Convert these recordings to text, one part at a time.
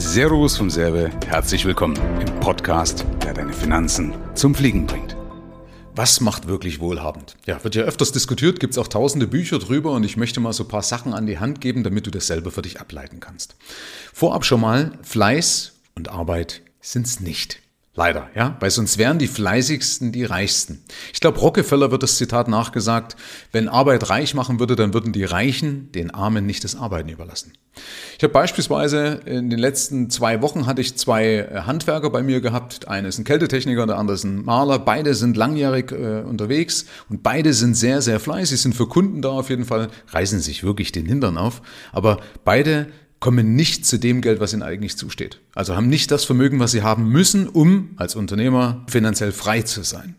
Servus vom Serbe, herzlich willkommen im Podcast, der deine Finanzen zum Fliegen bringt. Was macht wirklich wohlhabend? Ja, wird ja öfters diskutiert, gibt es auch tausende Bücher drüber und ich möchte mal so ein paar Sachen an die Hand geben, damit du das selber für dich ableiten kannst. Vorab schon mal, Fleiß und Arbeit sind's nicht. Leider, ja, weil sonst wären die fleißigsten die reichsten. Ich glaube, Rockefeller wird das Zitat nachgesagt, wenn Arbeit reich machen würde, dann würden die Reichen den Armen nicht das Arbeiten überlassen. Ich habe beispielsweise in den letzten zwei Wochen hatte ich zwei äh, Handwerker bei mir gehabt. Einer ist ein Kältetechniker, der andere ist ein Maler. Beide sind langjährig äh, unterwegs und beide sind sehr, sehr fleißig, sind für Kunden da auf jeden Fall, reißen sich wirklich den Hintern auf. Aber beide kommen nicht zu dem Geld, was ihnen eigentlich zusteht. Also haben nicht das Vermögen, was sie haben müssen, um als Unternehmer finanziell frei zu sein.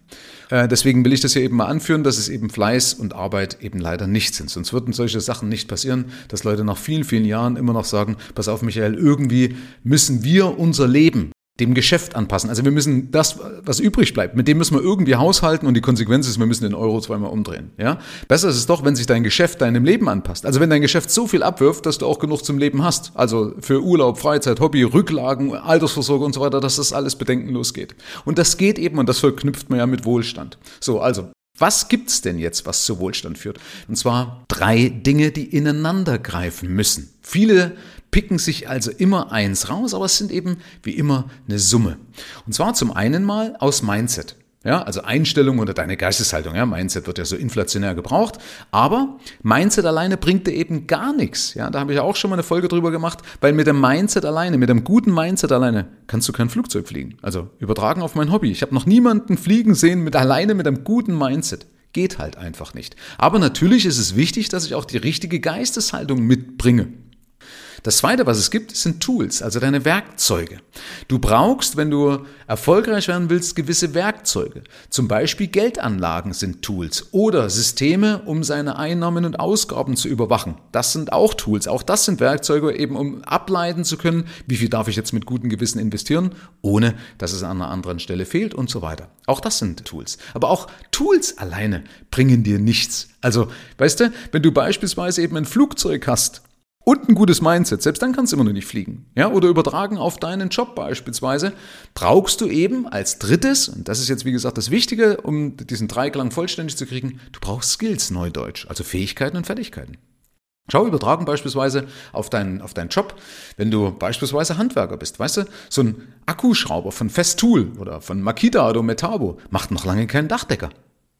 Äh, deswegen will ich das hier eben mal anführen, dass es eben Fleiß und Arbeit eben leider nicht sind. Sonst würden solche Sachen nicht passieren, dass Leute nach vielen, vielen Jahren immer noch sagen, pass auf Michael, irgendwie müssen wir unser Leben dem Geschäft anpassen. Also wir müssen das, was übrig bleibt, mit dem müssen wir irgendwie haushalten und die Konsequenz ist, wir müssen den Euro zweimal umdrehen. Ja? Besser ist es doch, wenn sich dein Geschäft deinem Leben anpasst. Also wenn dein Geschäft so viel abwirft, dass du auch genug zum Leben hast. Also für Urlaub, Freizeit, Hobby, Rücklagen, Altersvorsorge und so weiter, dass das alles bedenkenlos geht. Und das geht eben und das verknüpft man ja mit Wohlstand. So, also was gibt's denn jetzt, was zu Wohlstand führt? Und zwar drei Dinge, die ineinander greifen müssen. Viele picken sich also immer eins raus, aber es sind eben wie immer eine Summe. Und zwar zum einen mal aus Mindset. Ja, also Einstellung oder deine Geisteshaltung. Ja, Mindset wird ja so inflationär gebraucht. Aber Mindset alleine bringt dir eben gar nichts. Ja, da habe ich auch schon mal eine Folge drüber gemacht, weil mit dem Mindset alleine, mit dem guten Mindset alleine, kannst du kein Flugzeug fliegen. Also übertragen auf mein Hobby. Ich habe noch niemanden fliegen sehen mit alleine mit einem guten Mindset. Geht halt einfach nicht. Aber natürlich ist es wichtig, dass ich auch die richtige Geisteshaltung mitbringe. Das zweite, was es gibt, sind Tools, also deine Werkzeuge. Du brauchst, wenn du erfolgreich werden willst, gewisse Werkzeuge. Zum Beispiel Geldanlagen sind Tools oder Systeme, um seine Einnahmen und Ausgaben zu überwachen. Das sind auch Tools. Auch das sind Werkzeuge, eben um ableiten zu können, wie viel darf ich jetzt mit gutem Gewissen investieren, ohne dass es an einer anderen Stelle fehlt und so weiter. Auch das sind Tools. Aber auch Tools alleine bringen dir nichts. Also, weißt du, wenn du beispielsweise eben ein Flugzeug hast und ein gutes Mindset, selbst dann kannst du immer noch nicht fliegen. Ja, oder übertragen auf deinen Job beispielsweise, brauchst du eben als drittes, und das ist jetzt wie gesagt das Wichtige, um diesen Dreiklang vollständig zu kriegen, du brauchst Skills, Neudeutsch, also Fähigkeiten und Fertigkeiten. Schau, übertragen beispielsweise auf deinen, auf deinen Job, wenn du beispielsweise Handwerker bist. Weißt du, so ein Akkuschrauber von Festool oder von Makita oder Metabo macht noch lange keinen Dachdecker.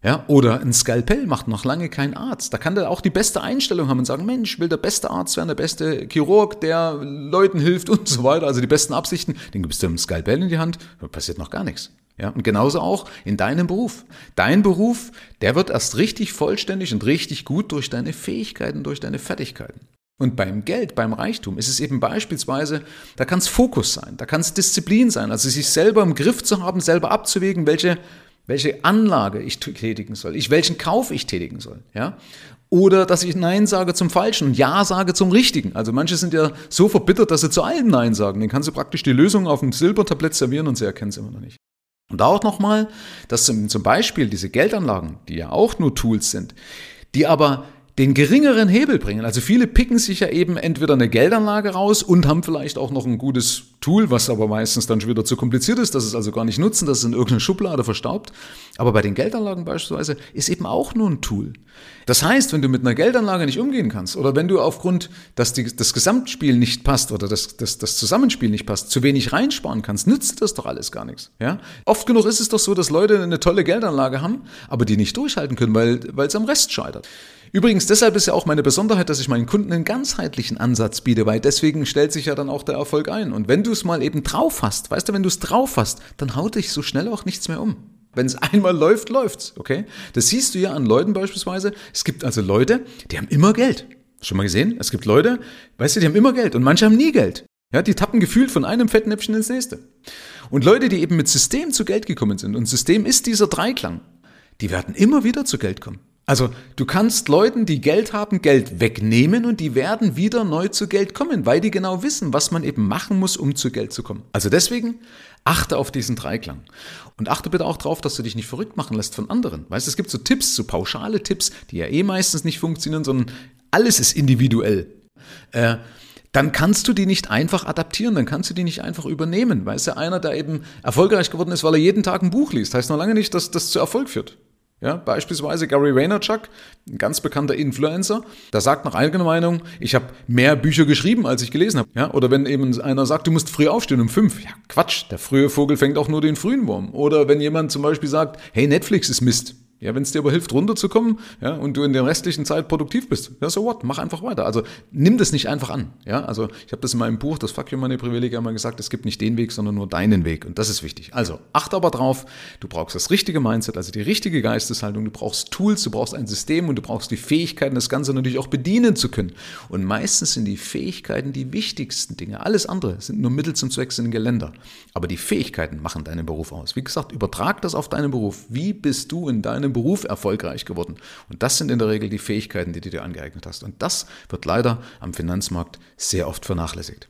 Ja, oder ein Skalpell macht noch lange kein Arzt. Da kann der auch die beste Einstellung haben und sagen, Mensch, will der beste Arzt werden, der beste Chirurg, der Leuten hilft und so weiter. Also die besten Absichten. Den gibst du ein Skalpell in die Hand, passiert noch gar nichts. Ja, und genauso auch in deinem Beruf. Dein Beruf, der wird erst richtig vollständig und richtig gut durch deine Fähigkeiten, durch deine Fertigkeiten. Und beim Geld, beim Reichtum ist es eben beispielsweise, da kann es Fokus sein, da kann es Disziplin sein, also sich selber im Griff zu haben, selber abzuwägen, welche welche Anlage ich tätigen soll, ich welchen Kauf ich tätigen soll, ja? Oder dass ich Nein sage zum Falschen und Ja sage zum Richtigen. Also manche sind ja so verbittert, dass sie zu allem Nein sagen. Den kannst du praktisch die Lösung auf dem Silbertablett servieren und sie erkennen es immer noch nicht. Und auch nochmal, dass zum Beispiel diese Geldanlagen, die ja auch nur Tools sind, die aber den geringeren Hebel bringen. Also viele picken sich ja eben entweder eine Geldanlage raus und haben vielleicht auch noch ein gutes Tool, was aber meistens dann schon wieder zu kompliziert ist, dass es also gar nicht nutzen, dass es in irgendeiner Schublade verstaubt. Aber bei den Geldanlagen beispielsweise ist eben auch nur ein Tool. Das heißt, wenn du mit einer Geldanlage nicht umgehen kannst oder wenn du aufgrund, dass die, das Gesamtspiel nicht passt oder das, das, das Zusammenspiel nicht passt, zu wenig reinsparen kannst, nützt das doch alles gar nichts. Ja? Oft genug ist es doch so, dass Leute eine tolle Geldanlage haben, aber die nicht durchhalten können, weil, weil es am Rest scheitert. Übrigens, deshalb ist ja auch meine Besonderheit, dass ich meinen Kunden einen ganzheitlichen Ansatz biete, weil deswegen stellt sich ja dann auch der Erfolg ein. Und wenn du es mal eben drauf hast, weißt du, wenn du es drauf hast, dann haut dich so schnell auch nichts mehr um. Wenn es einmal läuft, läuft's, okay? Das siehst du ja an Leuten beispielsweise. Es gibt also Leute, die haben immer Geld. Schon mal gesehen? Es gibt Leute, weißt du, die haben immer Geld und manche haben nie Geld. Ja, die tappen gefühlt von einem Fettnäpfchen ins nächste. Und Leute, die eben mit System zu Geld gekommen sind, und System ist dieser Dreiklang, die werden immer wieder zu Geld kommen. Also du kannst Leuten, die Geld haben, Geld wegnehmen und die werden wieder neu zu Geld kommen, weil die genau wissen, was man eben machen muss, um zu Geld zu kommen. Also deswegen achte auf diesen Dreiklang. Und achte bitte auch darauf, dass du dich nicht verrückt machen lässt von anderen. Weißt du, es gibt so Tipps, so pauschale Tipps, die ja eh meistens nicht funktionieren, sondern alles ist individuell. Äh, dann kannst du die nicht einfach adaptieren, dann kannst du die nicht einfach übernehmen. Weißt du, einer, der eben erfolgreich geworden ist, weil er jeden Tag ein Buch liest, heißt noch lange nicht, dass das zu Erfolg führt. Ja, beispielsweise Gary Vaynerchuk, ein ganz bekannter Influencer, der sagt nach eigener Meinung, ich habe mehr Bücher geschrieben, als ich gelesen habe. Ja, oder wenn eben einer sagt, du musst früh aufstehen um fünf. Ja, Quatsch, der frühe Vogel fängt auch nur den frühen Wurm. Oder wenn jemand zum Beispiel sagt, hey, Netflix ist Mist. Ja, wenn es dir aber hilft, runterzukommen, ja, und du in der restlichen Zeit produktiv bist, ja, so what, mach einfach weiter. Also nimm das nicht einfach an. Ja, also ich habe das in meinem Buch, das Fuck You Money Privileg, einmal gesagt, es gibt nicht den Weg, sondern nur deinen Weg. Und das ist wichtig. Also achte aber drauf, du brauchst das richtige Mindset, also die richtige Geisteshaltung, du brauchst Tools, du brauchst ein System und du brauchst die Fähigkeiten, das Ganze natürlich auch bedienen zu können. Und meistens sind die Fähigkeiten die wichtigsten Dinge. Alles andere sind nur Mittel zum Zweck, sind Geländer. Aber die Fähigkeiten machen deinen Beruf aus. Wie gesagt, übertrag das auf deinen Beruf. Wie bist du in deinem Beruf erfolgreich? erfolgreich geworden. Und das sind in der Regel die Fähigkeiten, die du dir angeeignet hast. Und das wird leider am Finanzmarkt sehr oft vernachlässigt.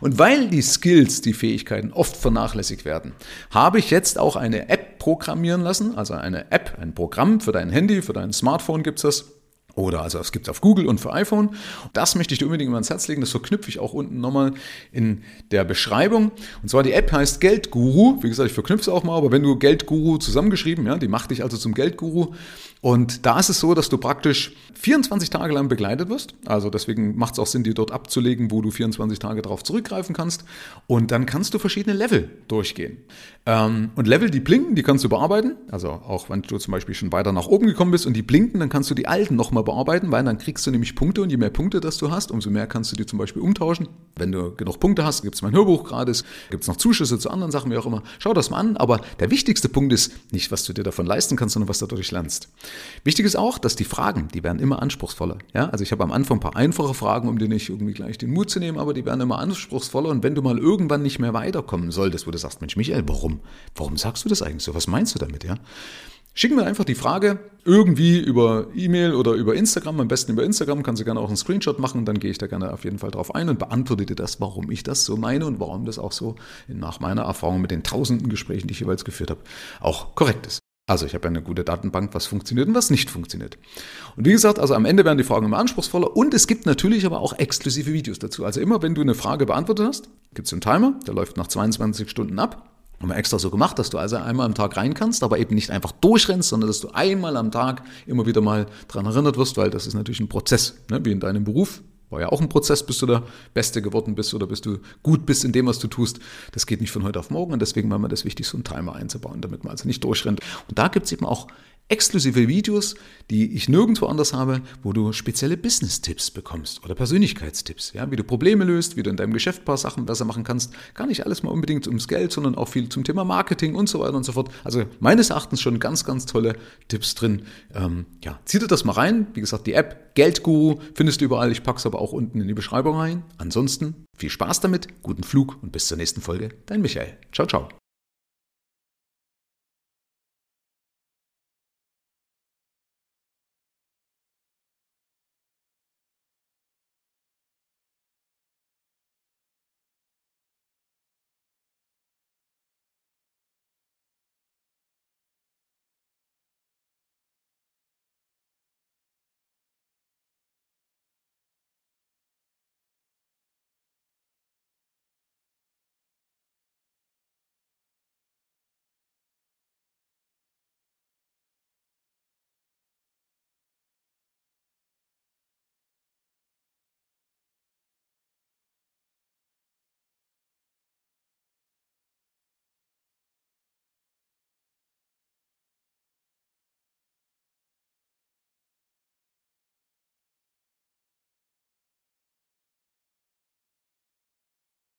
Und weil die Skills, die Fähigkeiten oft vernachlässigt werden, habe ich jetzt auch eine App programmieren lassen, also eine App, ein Programm für dein Handy, für dein Smartphone gibt es das oder also es gibt es auf Google und für iPhone. Das möchte ich dir unbedingt mal ans Herz legen. Das verknüpfe ich auch unten nochmal in der Beschreibung. Und zwar die App heißt Geldguru. Wie gesagt, ich verknüpfe es auch mal, aber wenn du Geldguru zusammengeschrieben, ja, die macht dich also zum Geldguru. Und da ist es so, dass du praktisch 24 Tage lang begleitet wirst. Also deswegen macht es auch Sinn, die dort abzulegen, wo du 24 Tage darauf zurückgreifen kannst. Und dann kannst du verschiedene Level durchgehen. Ähm, und Level, die blinken, die kannst du bearbeiten. Also auch wenn du zum Beispiel schon weiter nach oben gekommen bist und die blinken, dann kannst du die alten nochmal bearbeiten, weil dann kriegst du nämlich Punkte und je mehr Punkte das du hast, umso mehr kannst du die zum Beispiel umtauschen. Wenn du genug Punkte hast, gibt es mein Hörbuch gratis, gibt es noch Zuschüsse zu anderen Sachen, wie auch immer. Schau das mal an. Aber der wichtigste Punkt ist nicht, was du dir davon leisten kannst, sondern was du dadurch lernst. Wichtig ist auch, dass die Fragen, die werden immer anspruchsvoller. Ja, also ich habe am Anfang ein paar einfache Fragen, um dir nicht irgendwie gleich den Mut zu nehmen, aber die werden immer anspruchsvoller. Und wenn du mal irgendwann nicht mehr weiterkommen solltest, wo du sagst, Mensch, Michael, warum? Warum sagst du das eigentlich so? Was meinst du damit? Ja? Schick mir einfach die Frage irgendwie über E-Mail oder über Instagram, am besten über Instagram, kannst du gerne auch einen Screenshot machen, dann gehe ich da gerne auf jeden Fall drauf ein und beantworte dir das, warum ich das so meine und warum das auch so nach meiner Erfahrung mit den tausenden Gesprächen, die ich jeweils geführt habe, auch korrekt ist. Also ich habe eine gute Datenbank, was funktioniert und was nicht funktioniert. Und wie gesagt, also am Ende werden die Fragen immer anspruchsvoller und es gibt natürlich aber auch exklusive Videos dazu. Also immer wenn du eine Frage beantwortet hast, gibt es einen Timer, der läuft nach 22 Stunden ab. Haben wir extra so gemacht, dass du also einmal am Tag rein kannst, aber eben nicht einfach durchrennst, sondern dass du einmal am Tag immer wieder mal dran erinnert wirst, weil das ist natürlich ein Prozess, ne? wie in deinem Beruf. War ja auch ein Prozess, bis du der Beste geworden bist oder bis du gut bist in dem, was du tust. Das geht nicht von heute auf morgen und deswegen war mir das wichtig, so einen Timer einzubauen, damit man also nicht durchrennt. Und da gibt es eben auch exklusive Videos, die ich nirgendwo anders habe, wo du spezielle Business-Tipps bekommst oder Persönlichkeitstipps, ja, wie du Probleme löst, wie du in deinem Geschäft ein paar Sachen besser machen kannst. Gar nicht alles mal unbedingt ums Geld, sondern auch viel zum Thema Marketing und so weiter und so fort. Also meines Erachtens schon ganz, ganz tolle Tipps drin. Ähm, ja, zieh dir das mal rein. Wie gesagt, die App Geldguru findest du überall. Ich packe es aber auch unten in die Beschreibung rein. Ansonsten viel Spaß damit, guten Flug und bis zur nächsten Folge. Dein Michael. Ciao, ciao.